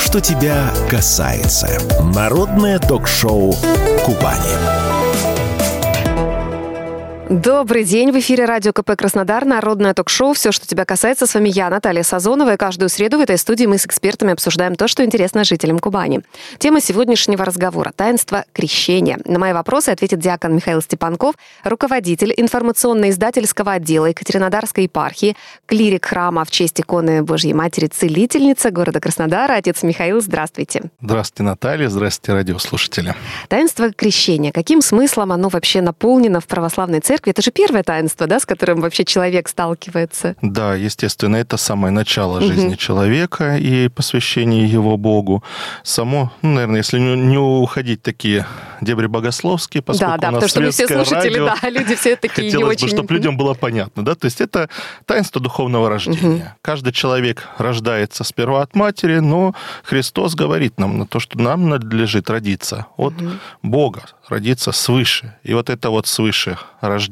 что тебя касается. Народное ток-шоу «Кубани». Добрый день. В эфире радио КП «Краснодар», народное ток-шоу «Все, что тебя касается». С вами я, Наталья Сазонова. И каждую среду в этой студии мы с экспертами обсуждаем то, что интересно жителям Кубани. Тема сегодняшнего разговора – таинство крещения. На мои вопросы ответит диакон Михаил Степанков, руководитель информационно-издательского отдела Екатеринодарской епархии, клирик храма в честь иконы Божьей Матери Целительница города Краснодара. Отец Михаил, здравствуйте. Здравствуйте, Наталья. Здравствуйте, радиослушатели. Таинство крещения. Каким смыслом оно вообще наполнено в православной церкви? Церкви. Это же первое таинство, да, с которым вообще человек сталкивается. Да, естественно, это самое начало угу. жизни человека и посвящение его Богу. Само, ну, наверное, если не, не уходить такие дебри богословские, поскольку да, да, у нас потому что мы все слушатели, радио, да, люди все такие хотелось не бы, очень... чтобы людям было понятно, да, то есть это таинство духовного рождения. Угу. Каждый человек рождается сперва от матери, но Христос говорит нам на то, что нам надлежит родиться от угу. Бога, родиться свыше. И вот это вот свыше рождение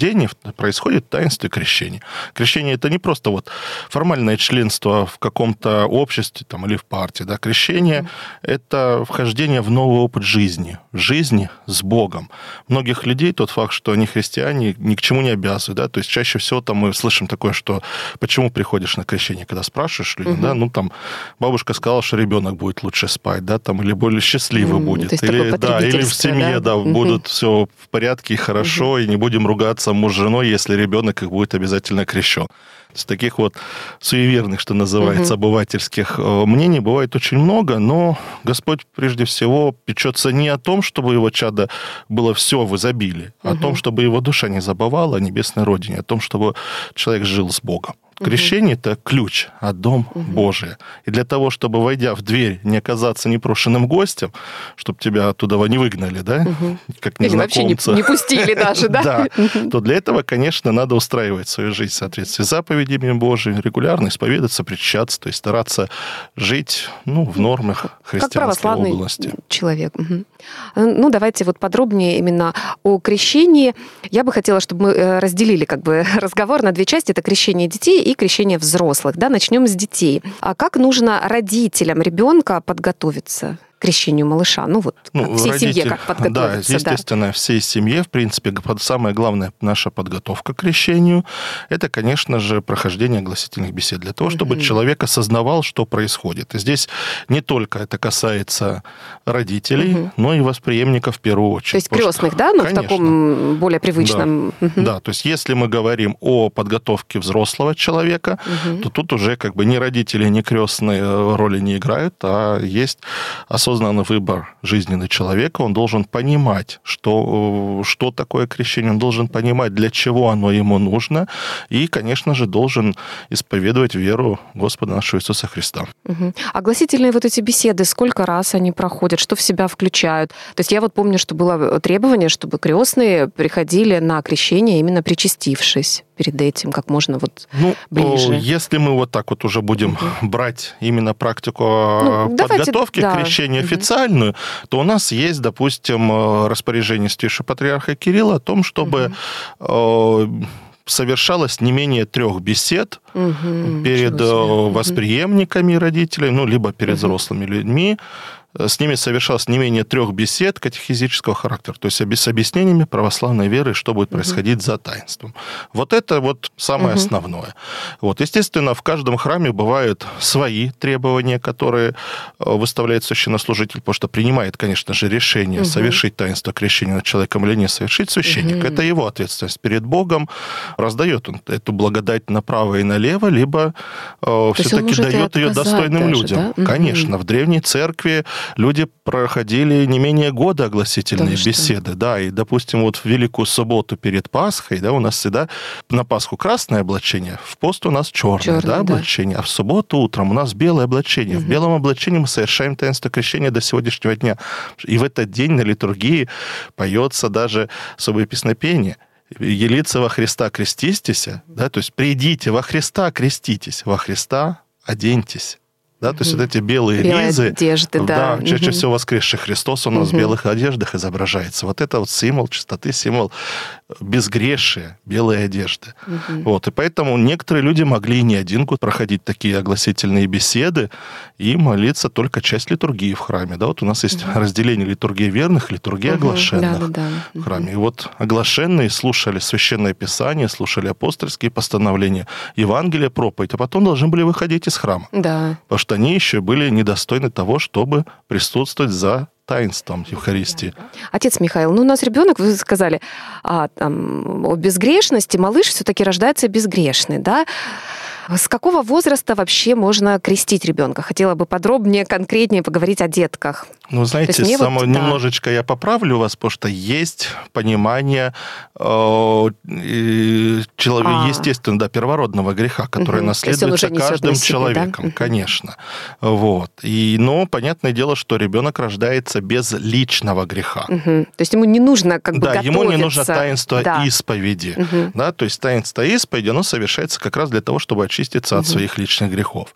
происходит в таинстве крещения. Крещение это не просто вот формальное членство в каком-то обществе там, или в партии. Да? Крещение mm. это вхождение в новый опыт жизни, жизни с Богом. Многих людей тот факт, что они христиане, ни к чему не обязывают. Да? То есть чаще всего там мы слышим такое, что почему приходишь на крещение, когда спрашиваешь людей, mm-hmm. да, ну там бабушка сказала, что ребенок будет лучше спать, да, там, или более счастливый mm-hmm. будет. Или, да, или в семье, да, да mm-hmm. будут все в порядке и хорошо, mm-hmm. и не будем ругаться муж с женой, если ребенок их будет обязательно крещен. С таких вот суеверных, что называется, угу. обывательских э, мнений бывает очень много, но Господь прежде всего печется не о том, чтобы его чадо было все в изобилии, а угу. о том, чтобы его душа не забывала о небесной родине, о том, чтобы человек жил с Богом. Крещение угу. это ключ от Дом угу. Божий. И для того, чтобы, войдя в дверь, не оказаться непрошенным гостем, чтобы тебя оттуда не выгнали, да, угу. как Или вообще не, не пустили даже, да? Да, то для этого, конечно, надо устраивать свою жизнь в соответствии с заповедями Божьими, регулярно исповедаться, причащаться, то есть стараться жить ну, в нормах христианской области. человек. Угу. Ну, давайте вот подробнее именно о крещении. Я бы хотела, чтобы мы э, разделили как бы разговор на две части. Это крещение детей и крещение взрослых. Да, начнем с детей. А как нужно родителям ребенка подготовиться? Крещению малыша? Ну вот ну, всей родитель, семье как подготовиться? Да, естественно, да. всей семье, в принципе, самая главная наша подготовка к крещению, это, конечно же, прохождение гласительных бесед, для того, чтобы угу. человек осознавал, что происходит. И здесь не только это касается родителей, угу. но и восприемников в первую очередь. То есть крестных, да, ну конечно. в таком более привычном... Да. Угу. да, то есть если мы говорим о подготовке взрослого человека, угу. то тут уже как бы ни родители, ни крестные роли не играют, а есть особенность осознанный выбор жизненный человека, он должен понимать, что, что такое крещение, он должен понимать, для чего оно ему нужно, и, конечно же, должен исповедовать веру Господа нашего Иисуса Христа. Угу. Огласительные вот эти беседы, сколько раз они проходят, что в себя включают? То есть я вот помню, что было требование, чтобы крестные приходили на крещение именно причастившись перед этим, как можно вот ну, ближе? Если мы вот так вот уже будем угу. брать именно практику ну, подготовки давайте, к крещению угу. официальную, то у нас есть, допустим, э, распоряжение святейшего патриарха Кирилла о том, чтобы угу совершалось не менее трех бесед угу, перед э, восприемниками родителей, ну, либо перед угу. взрослыми людьми, с ними совершалось не менее трех бесед катехизического характера, то есть с объяснениями православной веры, что будет происходить угу. за таинством. Вот это вот самое угу. основное. Вот, естественно, в каждом храме бывают свои требования, которые э, выставляет священнослужитель, потому что принимает, конечно же, решение угу. совершить таинство крещения над человеком или не совершить священник. Угу. Это его ответственность перед Богом. Раздает он эту благодать направо и налево, либо э, все-таки дает ее достойным даже, людям. Да? Конечно, в древней церкви люди проходили не менее года огласительные да, беседы. Что? Да, и, допустим, вот в Великую субботу перед Пасхой, да, у нас всегда на Пасху красное облачение, в пост у нас черное, черное да, облачение, да. а в субботу утром у нас белое облачение. Угу. В белом облачении мы совершаем таинство крещения до сегодняшнего дня. И в этот день на литургии поется даже особое песнопение – Елица во Христа креститесь, да, то есть придите во Христа креститесь, воХриста оденьтесь. Да, то есть вот эти белые Белые ризы, одежды, да. да чаще всего воскресший Христос у нас в белых одеждах изображается. Вот это вот символ чистоты, символ безгрешие, белые одежды. Угу. Вот, и поэтому некоторые люди могли не один год проходить такие огласительные беседы и молиться только часть литургии в храме. Да, вот у нас есть угу. разделение литургии верных, литургии угу. оглашенных да, да, да. в храме. И вот оглашенные слушали священное писание, слушали апостольские постановления, Евангелие, проповедь, а потом должны были выходить из храма. Да. Потому что они еще были недостойны того, чтобы присутствовать за таинством Евхаристии. Отец Михаил, ну у нас ребенок, вы сказали, а, там, о безгрешности, малыш все-таки рождается безгрешный, да? С какого возраста вообще можно крестить ребенка? Хотела бы подробнее, конкретнее поговорить о детках. Ну, знаете, само, вот, немножечко да. я поправлю вас, потому что есть понимание э, человека, а. естественно, да, первородного греха, который угу. наследуется каждым себе, человеком, да? конечно. Вот. И, но понятное дело, что ребенок рождается без личного греха. Угу. То есть ему не нужно как бы Да, ему не нужно таинство да. исповеди. Угу. Да, то есть таинство исповеди, оно совершается как раз для того, чтобы очиститься угу. от своих личных грехов.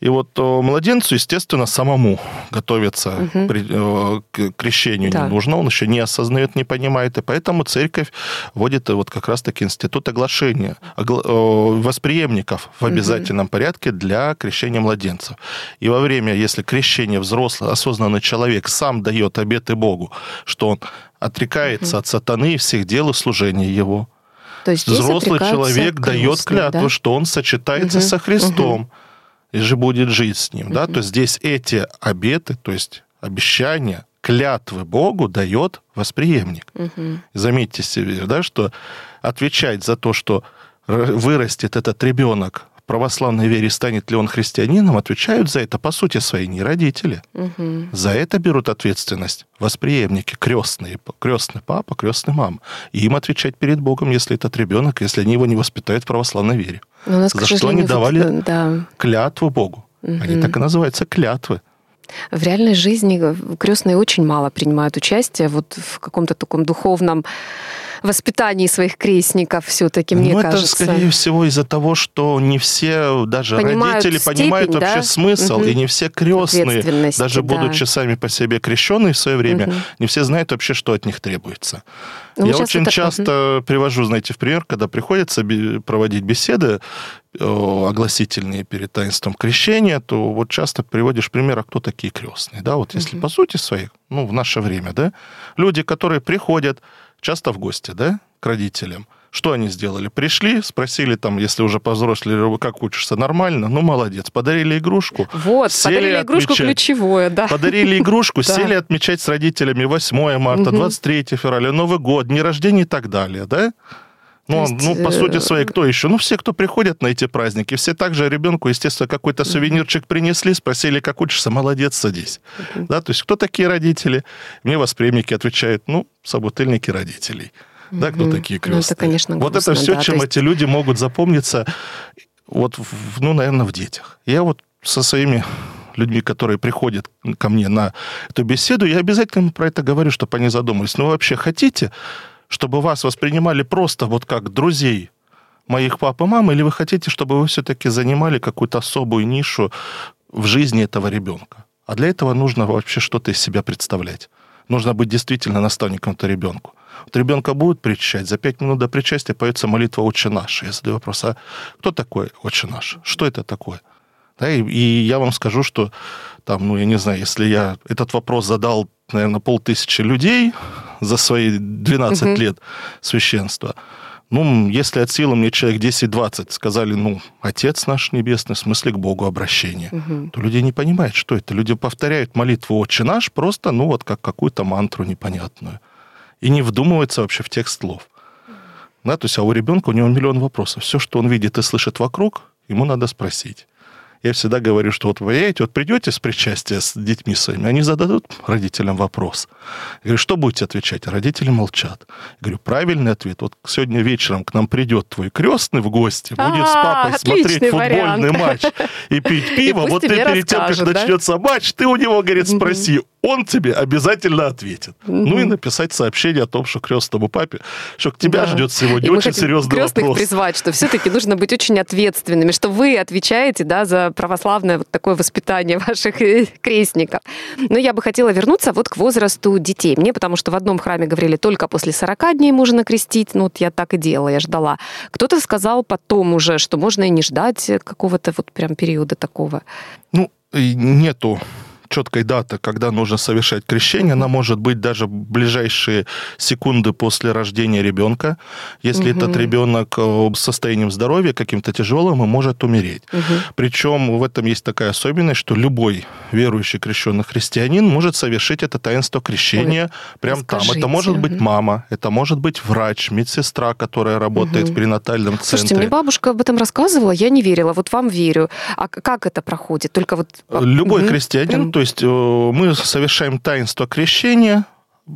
И вот младенцу, естественно, самому готовиться угу Э, к крещению да. не нужно, он еще не осознает, не понимает, и поэтому церковь вводит вот как раз-таки институт оглашения э, восприемников в обязательном угу. порядке для крещения младенцев. И во время, если крещение взрослый, осознанный человек сам дает обеты Богу, что он отрекается угу. от сатаны и всех дел и служения его, то есть взрослый человек дает клятву, да? что он сочетается угу. со Христом. Угу и же будет жить с ним, да, то есть здесь эти обеты, то есть обещания, клятвы Богу дает восприемник. Угу. Заметьте себе, да, что отвечать за то, что вырастет этот ребенок в православной вере, станет ли он христианином, отвечают за это, по сути своей, не родители. Угу. За это берут ответственность восприемники, крестные, крестный папа, крестный мама. И им отвечать перед Богом, если этот ребенок, если они его не воспитают в православной вере. нас, за что они давали да. клятву Богу. Угу. Они так и называются клятвы. В реальной жизни крестные очень мало принимают участие вот в каком-то таком духовном воспитании своих крестников все-таки, мне ну, кажется. это, скорее всего, из-за того, что не все, даже понимают родители, степень, понимают да? вообще смысл, угу. и не все крестные, даже да. будучи сами по себе крещенные в свое время, угу. не все знают вообще, что от них требуется. Ну, Я очень это... часто угу. привожу, знаете, в пример, когда приходится проводить беседы огласительные перед таинством крещения, то вот часто приводишь пример, а кто такие крестные, да, вот если угу. по сути своих, ну, в наше время, да, люди, которые приходят, часто в гости, да, к родителям. Что они сделали? Пришли, спросили там, если уже повзрослели, как учишься, нормально? Ну, молодец. Подарили игрушку. Вот, сели подарили отмечать. игрушку ключевое, да. Подарили игрушку, сели отмечать с родителями 8 марта, 23 февраля, Новый год, дни рождения и так далее, да? Ну, есть, ну, по сути своей, кто еще? Ну, все, кто приходят на эти праздники, все также ребенку, естественно, какой-то сувенирчик принесли, спросили, как учишься, молодец, садись. Uh-huh. Да, то есть кто такие родители? Мне восприемники отвечают, ну, собутыльники родителей. Uh-huh. Да, кто такие крестные? Ну, это, конечно, грустно, Вот это все, да, чем есть... эти люди могут запомниться, вот, ну, наверное, в детях. Я вот со своими людьми, которые приходят ко мне на эту беседу, я обязательно про это говорю, чтобы они задумались. Ну, вообще хотите чтобы вас воспринимали просто вот как друзей моих пап и мам, или вы хотите, чтобы вы все-таки занимали какую-то особую нишу в жизни этого ребенка? А для этого нужно вообще что-то из себя представлять. Нужно быть действительно наставником-то ребенку. Вот ребенка будут причащать, за пять минут до причастия поется молитва «Отче наш». Я задаю вопрос, а кто такой «Отче наш»? Что это такое? Да, и, и я вам скажу, что там, ну, я не знаю, если я этот вопрос задал, наверное, полтысячи людей за свои 12 угу. лет священства, ну, если от силы мне человек 10-20 сказали, ну, Отец наш Небесный, в смысле к Богу обращение, угу. то люди не понимают, что это. Люди повторяют молитву «Отче наш» просто, ну, вот как какую-то мантру непонятную. И не вдумываются вообще в текст слов. Да, то есть, а у ребенка у него миллион вопросов. Все, что он видит и слышит вокруг, ему надо спросить я всегда говорю, что вот вы понимаете, вот придете с причастия с детьми своими, они зададут родителям вопрос. Я говорю, что будете отвечать? родители молчат. Я говорю, правильный ответ. Вот сегодня вечером к нам придет твой крестный в гости, будет с папой смотреть футбольный матч и пить пиво. Вот ты перед тем, как начнется матч, ты у него, говорит, спроси, он тебе обязательно ответит. Mm-hmm. Ну и написать сообщение о том, что крестному папе, что к тебя да. ждет сегодня и очень серьезный крестных вопрос. призвать, что все-таки нужно быть очень ответственными, что вы отвечаете да, за православное вот такое воспитание ваших э, крестников. Но я бы хотела вернуться вот к возрасту детей. Мне потому что в одном храме говорили, только после 40 дней можно крестить. Ну вот я так и делала, я ждала. Кто-то сказал потом уже, что можно и не ждать какого-то вот прям периода такого. Ну, нету четкой даты, когда нужно совершать крещение. Она может быть даже в ближайшие секунды после рождения ребенка. Если угу. этот ребенок э, с состоянием здоровья каким-то тяжелым и может умереть. Угу. Причем в этом есть такая особенность, что любой верующий крещенный христианин может совершить это таинство крещения Ой, прямо там. Это может быть мама, это может быть врач, медсестра, которая работает угу. в перинатальном центре. Слушайте, мне бабушка об этом рассказывала, я не верила. Вот вам верю. А как это проходит? Только вот... Любой угу. христианин, Прям... то есть э, мы совершаем таинство крещения,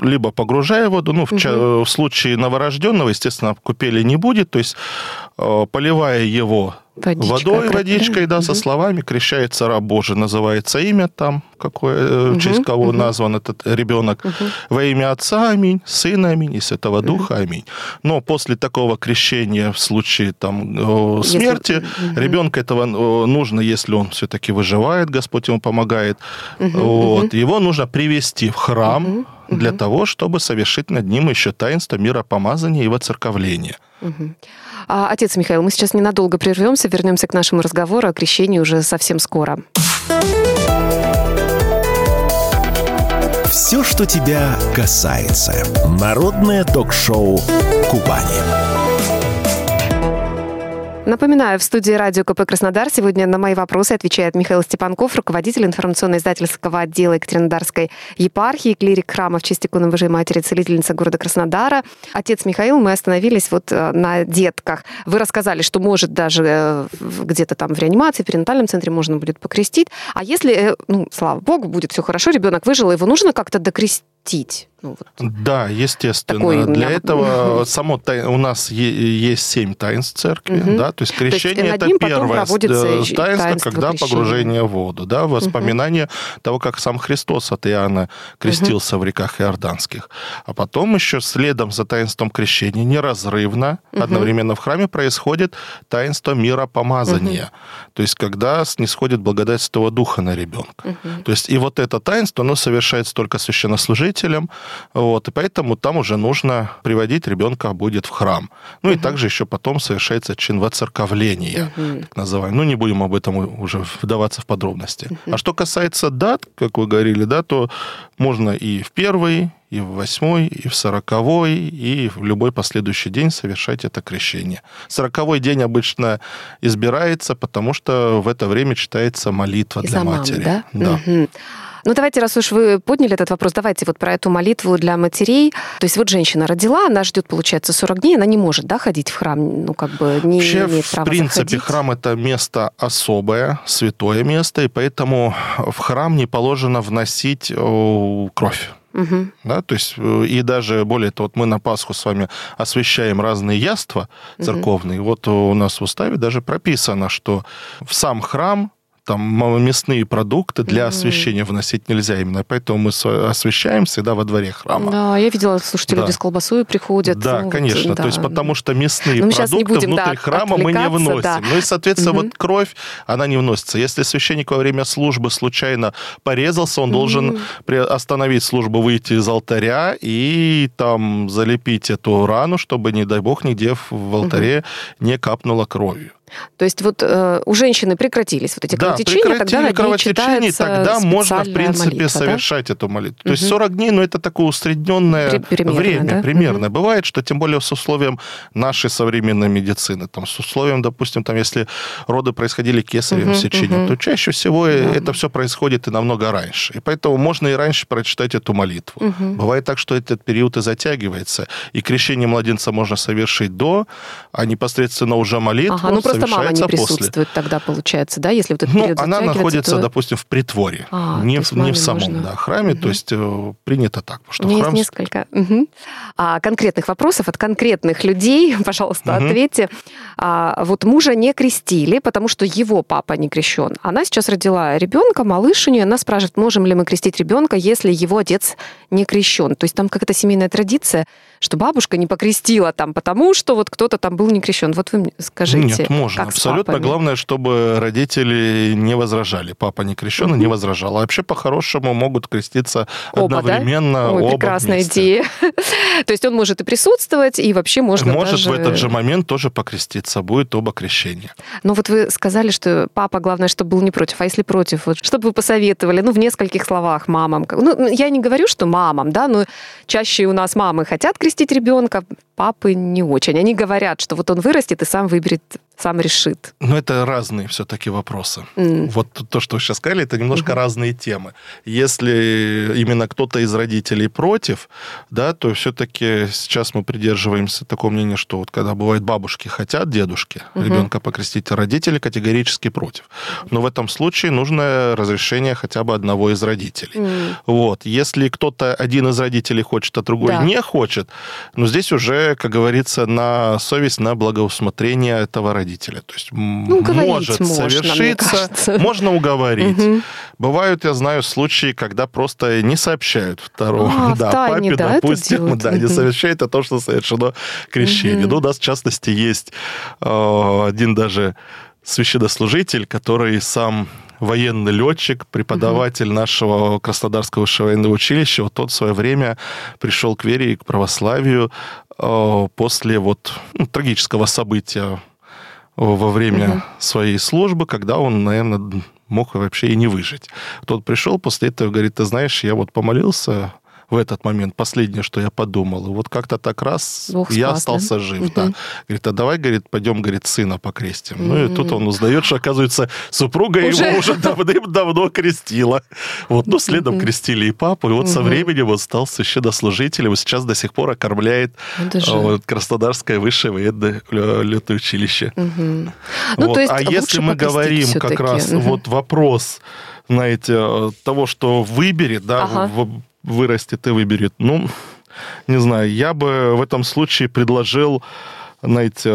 либо погружая воду, ну, в, угу. в случае новорожденного, естественно, купели не будет, то есть поливая его Водичка, водой, водичкой, да, угу. со словами крещается раб Божий, называется имя там, какое, угу, в честь кого угу. назван этот ребенок. Угу. Во имя Отца, аминь, Сына, аминь, и Святого Духа, угу. аминь. Но после такого крещения в случае там смерти если... ребенка этого нужно, если он все-таки выживает, Господь ему помогает, угу, вот, угу. его нужно привести в храм, угу для угу. того, чтобы совершить над ним еще таинство миропомазания и воцерковления. Угу. А, отец Михаил, мы сейчас ненадолго прервемся, вернемся к нашему разговору о крещении уже совсем скоро. Все, что тебя касается. Народное ток-шоу Кубани. Напоминаю, в студии радио КП «Краснодар» сегодня на мои вопросы отвечает Михаил Степанков, руководитель информационно-издательского отдела Екатеринодарской епархии, клирик храма в честь иконы Божией Матери, целительница города Краснодара. Отец Михаил, мы остановились вот э, на детках. Вы рассказали, что может даже э, где-то там в реанимации, в перинатальном центре можно будет покрестить. А если, э, ну, слава богу, будет все хорошо, ребенок выжил, его нужно как-то докрестить? Ну, вот. Да, естественно. Такой Для этого само у нас есть семь таинств церкви, угу. да, то есть крещение то есть это первое э, таинство, когда крещения. погружение в воду, да, воспоминание угу. того, как сам Христос от Иоанна крестился угу. в реках Иорданских. А потом еще следом за таинством крещения неразрывно угу. одновременно в храме происходит таинство миропомазания, угу. то есть когда снисходит благодать Святого Духа на ребенка. Угу. То есть и вот это таинство, оно совершается только священнослужителем, вот, и поэтому там уже нужно приводить ребенка будет в храм. Ну угу. и также еще потом совершается чин воцерковления, угу. так называемый. Ну не будем об этом уже вдаваться в подробности. Угу. А что касается дат, как вы говорили, да, то можно и в первый, и в восьмой, и в сороковой, и в любой последующий день совершать это крещение. Сороковой день обычно избирается, потому что в это время читается молитва и для матери. Да? Да. Угу. Ну, давайте, раз уж вы подняли этот вопрос, давайте вот про эту молитву для матерей. То есть вот женщина родила, она ждет, получается, 40 дней, она не может, да, ходить в храм, ну, как бы не Вообще, имеет права в принципе, заходить. храм – это место особое, святое место, и поэтому в храм не положено вносить кровь. Угу. Да, то есть, э, и даже более того, вот мы на Пасху с вами освещаем разные яства церковные. Угу. Вот у нас в уставе даже прописано, что в сам храм там мясные продукты для mm-hmm. освещения вносить нельзя именно, поэтому мы освещаем всегда во дворе храма. Да, я видела, слушайте, да. люди с колбасой приходят. Да, ну, конечно, да. то есть потому что мясные ну, продукты будем, внутрь да, храма мы не вносим. Да. Ну и, соответственно, mm-hmm. вот кровь, она не вносится. Если священник во время службы случайно порезался, он mm-hmm. должен остановить службу, выйти из алтаря и там залепить эту рану, чтобы, не дай бог, нигде в алтаре mm-hmm. не капнуло кровью. То есть вот э, у женщины прекратились вот эти да, кровотечения, тогда кровотечение, тогда можно, в принципе, молитва, совершать да? эту молитву. То угу. есть 40 дней, ну, это такое усредненное примерно, время, да? примерно. Угу. Бывает, что тем более с условием нашей современной медицины, там, с условием, допустим, там, если роды происходили кесаревым угу, сечением, угу. то чаще всего да. это все происходит и намного раньше. И поэтому можно и раньше прочитать эту молитву. Угу. Бывает так, что этот период и затягивается, и крещение младенца можно совершить до, а непосредственно уже молитву ага, ну, Просто мама не присутствует после. тогда, получается, да, если вот этот Ну, она находится, то... допустим, в притворе, а, не, в, не в самом можно... да, храме, угу. то есть э, принято так. Что У меня храм... есть несколько угу. а, конкретных вопросов от конкретных людей, пожалуйста, угу. ответьте. А, вот мужа не крестили, потому что его папа не крещен. Она сейчас родила ребенка, малыш у нее, она спрашивает, можем ли мы крестить ребенка, если его отец не крещен. То есть там какая-то семейная традиция, что бабушка не покрестила там, потому что вот кто-то там был не крещен. Вот вы мне скажите. Нет, можно. Как Абсолютно. Главное, чтобы родители не возражали. Папа не крещен угу. не возражал. А вообще по-хорошему могут креститься оба, одновременно. Да? Ой, оба прекрасная вместе. идея. То есть он может и присутствовать, и вообще можно Может даже... в этот же момент тоже покреститься. Будет оба крещения. Но вот вы сказали, что папа, главное, чтобы был не против. А если против, вот, что бы вы посоветовали? Ну, в нескольких словах мамам. Ну, я не говорю, что мамам, да, но чаще у нас мамы хотят крестить ребенка, папы не очень. Они говорят, что вот он вырастет и сам выберет, сам решит. Но это разные все-таки вопросы. Mm. Вот то, что вы сейчас сказали, это немножко mm-hmm. разные темы. Если именно кто-то из родителей против, да, то все-таки сейчас мы придерживаемся такого мнения, что вот когда бывает бабушки хотят дедушки mm-hmm. ребенка покрестить, а родители категорически против. Но в этом случае нужно разрешение хотя бы одного из родителей. Mm. Вот. Если кто-то один из родителей хочет, а другой да. не хочет, ну здесь уже как говорится, на совесть, на благоусмотрение этого родителя. То есть ну, может можно, совершиться, можно уговорить. Угу. Бывают, я знаю, случаи, когда просто не сообщают второму, а, да, тайне, папе, да, допустим, да, не сообщает о том, что совершено крещение. Ну, у нас, в частности, есть э, один даже священнослужитель, который сам военный летчик, преподаватель угу. нашего Краснодарского высшего военного училища. Вот тот в свое время пришел к вере и к православию э, после вот ну, трагического события во время угу. своей службы, когда он, наверное, мог вообще и не выжить. Тот пришел после этого, говорит, ты знаешь, я вот помолился в этот момент последнее, что я подумал. И вот как-то так раз Бог я спас, остался да? жив. Угу. Да. Говорит, а давай, говорит, пойдем, говорит, сына покрестим. Ну и тут он узнает, что, оказывается, супруга уже? его уже давным-давно крестила. Вот, ну, следом угу. крестили и папу, и вот угу. со временем он стал священнослужителем, и сейчас до сих пор окормляет вот, Краснодарское высшее военное летное училище. Угу. Ну, вот. то есть а если мы говорим как раз угу. вот вопрос знаете, того, что выберет, да, ага вырастет и выберет. Ну, не знаю, я бы в этом случае предложил, знаете,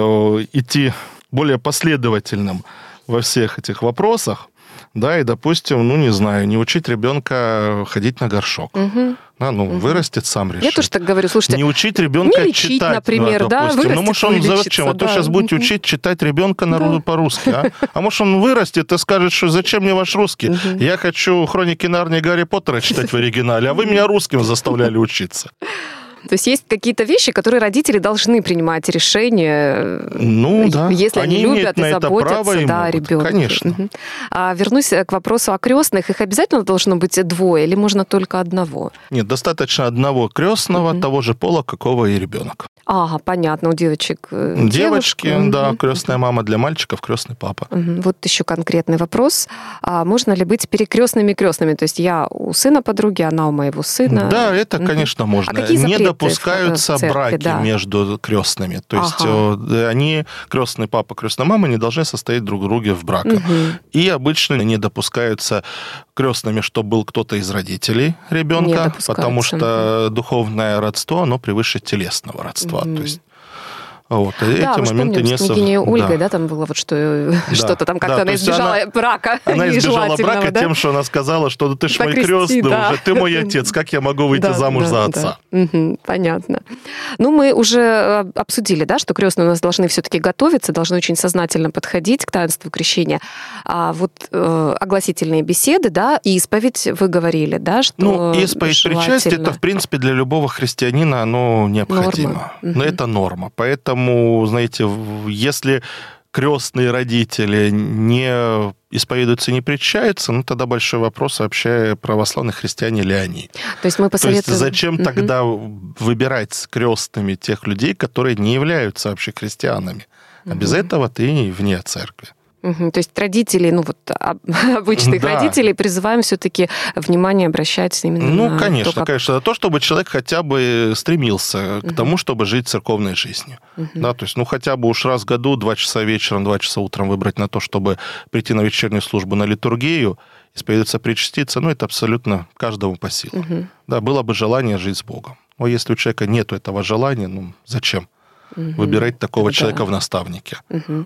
идти более последовательным во всех этих вопросах, да, и, допустим, ну, не знаю, не учить ребенка ходить на горшок. Угу. Да, ну, угу. вырастет, сам решит. Я тоже так говорю, слушайте. Не учить ребенка не лечить, читать, например, да, допустим. Вырастет, ну, может, он зачем? Да. А то сейчас будете учить читать ребенка народу да. по-русски, а? А может, он вырастет и скажет, что зачем мне ваш русский? Угу. Я хочу хроники Нарнии Гарри Поттера читать в оригинале, а вы меня русским заставляли учиться. То есть есть какие-то вещи, которые родители должны принимать решения, ну, да. если они, они любят и заботятся да, о ребенке. Конечно. Угу. А вернусь к вопросу о крестных. Их обязательно должно быть двое или можно только одного? Нет, достаточно одного крестного угу. того же пола, какого и ребенок. Ага, понятно, у девочек э, Девочки, девушка. да, крестная мама для мальчиков, крестный папа. Угу. Вот еще конкретный вопрос. А можно ли быть перекрестными крестными? То есть я у сына подруги, она у моего сына. Да, это, угу. конечно, можно. А какие запреты допускаются церкви, браки да. между крестными. То есть ага. они, крестный папа, крестная мама, не должны состоять друг друга в браках. Угу. И обычно не допускаются крестными, чтобы был кто-то из родителей ребенка, потому что духовное родство, оно превыше телесного родства. Угу. То есть вот, и да, эти моменты не с княгиней Ольгой, да. да, там было вот что, да. что-то там как-то да, она избежала она, брака Она избежала брака да? тем, что она сказала, что ты ж мой крестный да. уже, ты мой отец, как я могу выйти да, замуж да, за отца? Да. Угу, понятно. Ну, мы уже э, обсудили, да, что крестные у нас должны все-таки готовиться, должны очень сознательно подходить к таинству крещения. А вот э, огласительные беседы, да, и исповедь вы говорили, да, что Ну, исповедь причастие, это, в принципе, для любого христианина оно необходимо. Норма. Но угу. это норма. Поэтому Поэтому, знаете, если крестные родители не исповедуются, не причащаются, ну тогда большой вопрос вообще православные христиане ли они. То есть мы посоветуем... То есть зачем угу. тогда выбирать с крестными тех людей, которые не являются вообще христианами? Угу. А без этого ты вне церкви. Угу, то есть родителей, ну вот обычных да. родителей призываем все-таки внимание обращать именно ну, на конечно, то, как... конечно, на то, чтобы человек хотя бы стремился угу. к тому, чтобы жить церковной жизнью. Угу. Да, то есть, ну хотя бы уж раз в году, два часа вечером, два часа утром выбрать на то, чтобы прийти на вечернюю службу, на литургию, исповедаться, причаститься, ну это абсолютно каждому по силам. Угу. Да, было бы желание жить с Богом. Но если у человека нет этого желания, ну зачем угу. выбирать такого да. человека в наставнике? Угу.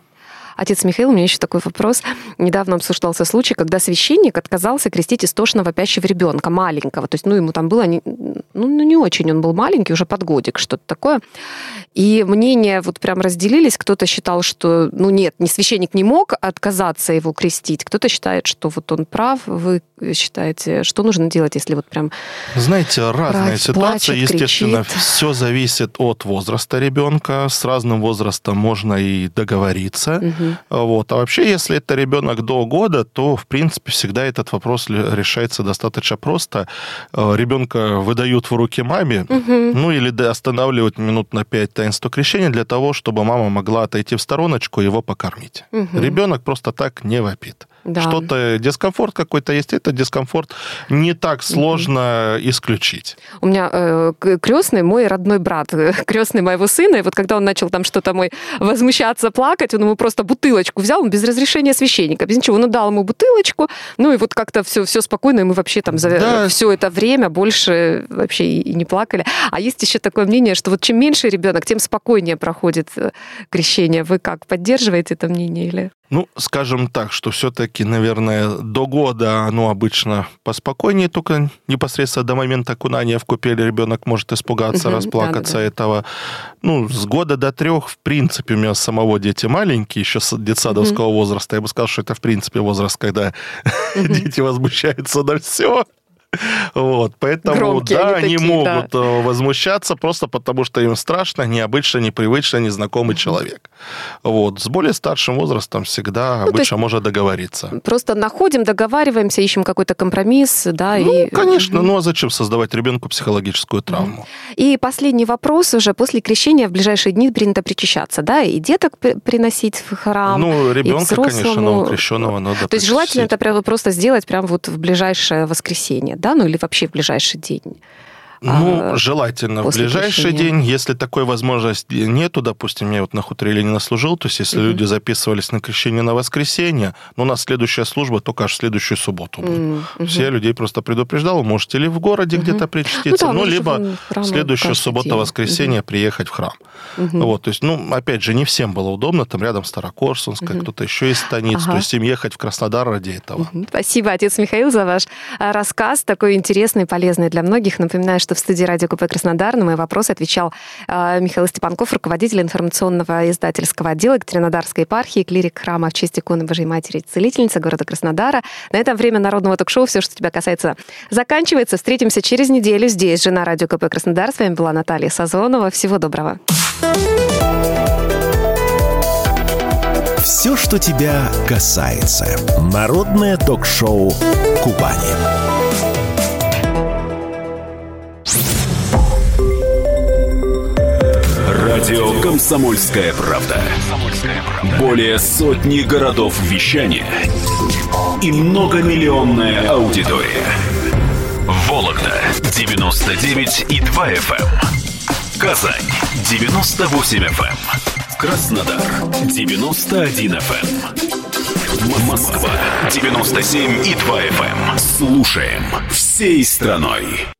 Отец Михаил, у меня еще такой вопрос. Недавно обсуждался случай, когда священник отказался крестить истошно вопящего ребенка, маленького. То есть, ну, ему там было, не, ну, ну, не очень он был маленький, уже под годик, что-то такое. И мнения вот прям разделились. Кто-то считал, что, ну, нет, не священник не мог отказаться его крестить. Кто-то считает, что вот он прав. Вы считаете, что нужно делать, если вот прям... Знаете, разная брать, ситуация. Плачет, Естественно, кричит. все зависит от возраста ребенка. С разным возрастом можно и договориться. Угу. Вот. А вообще, если это ребенок до года, то, в принципе, всегда этот вопрос решается достаточно просто. Э, Ребенка выдают в руки маме, угу. ну или останавливают минут на 5 таинство крещения для того, чтобы мама могла отойти в стороночку и его покормить. Угу. Ребенок просто так не вопит да. что-то, дискомфорт какой-то есть, это дискомфорт не так сложно угу. исключить. У меня э, крестный мой родной брат, крестный моего сына, и вот когда он начал там что-то мой возмущаться, плакать, он ему просто бутылочку взял, он без разрешения священника, без ничего, он дал ему бутылочку, ну и вот как-то все, все спокойно, и мы вообще там за да. все это время больше вообще и, и не плакали. А есть еще такое мнение, что вот чем меньше ребенок, тем спокойнее проходит э, крещение. Вы как, поддерживаете это мнение или? Ну, скажем так, что все-таки, наверное, до года оно обычно поспокойнее, только непосредственно до момента окунания в купель ребенок может испугаться, угу, расплакаться да, да, да. этого. Ну, с года до трех, в принципе, у меня самого дети маленькие, еще с детсадовского угу. возраста. Я бы сказал, что это, в принципе, возраст, когда угу. дети возмущаются на все. Вот, поэтому, Громкие да, они, такие, могут да. Э, возмущаться просто потому, что им страшно, необычно, непривычно, незнакомый человек. Вот, с более старшим возрастом всегда ну, обычно можно договориться. Просто находим, договариваемся, ищем какой-то компромисс, да, ну, и... конечно, ну а зачем создавать ребенку психологическую травму? И последний вопрос уже, после крещения в ближайшие дни принято причащаться, да, и деток приносить в храм, Ну, ребенка, конечно, новокрещенного надо То есть желательно это просто сделать прямо вот в ближайшее воскресенье, да, ну или вообще в ближайший день? Ну, а, желательно в ближайший крещения. день. Если такой возможности нету, допустим, я вот на хуторе Ленина служил, то есть если mm-hmm. люди записывались на крещение на воскресенье, ну, у нас следующая служба только аж в следующую субботу будет. Mm-hmm. Все людей просто предупреждал, можете ли в городе mm-hmm. где-то причаститься, ну, да, ну либо в следующую субботу-воскресенье mm-hmm. приехать в храм. Mm-hmm. Вот, то есть, ну, опять же, не всем было удобно, там рядом Старокорсунская, mm-hmm. кто-то еще из станиц, ага. то есть им ехать в Краснодар ради этого. Mm-hmm. Спасибо, отец Михаил, за ваш а, рассказ, такой интересный, полезный для многих. Напоминаю, что в студии радио КП Краснодар на мои вопросы отвечал э, Михаил Степанков, руководитель информационного издательского отдела Екатеринодарской епархии, клирик храма в честь иконы Божьей Матери Целительницы города Краснодара. На этом время народного ток-шоу «Все, что тебя касается» заканчивается. Встретимся через неделю здесь же на радио КП Краснодар. С вами была Наталья Сазонова. Всего доброго. Все, что тебя касается. Народное ток-шоу «Кубани». Радио «Комсомольская правда». Более сотни городов вещания и многомиллионная аудитория. Вологда 99 и 2 FM. Эм. Казань 98 FM. Эм. Краснодар 91 FM. Эм. Москва 97 и 2 FM. Слушаем всей страной.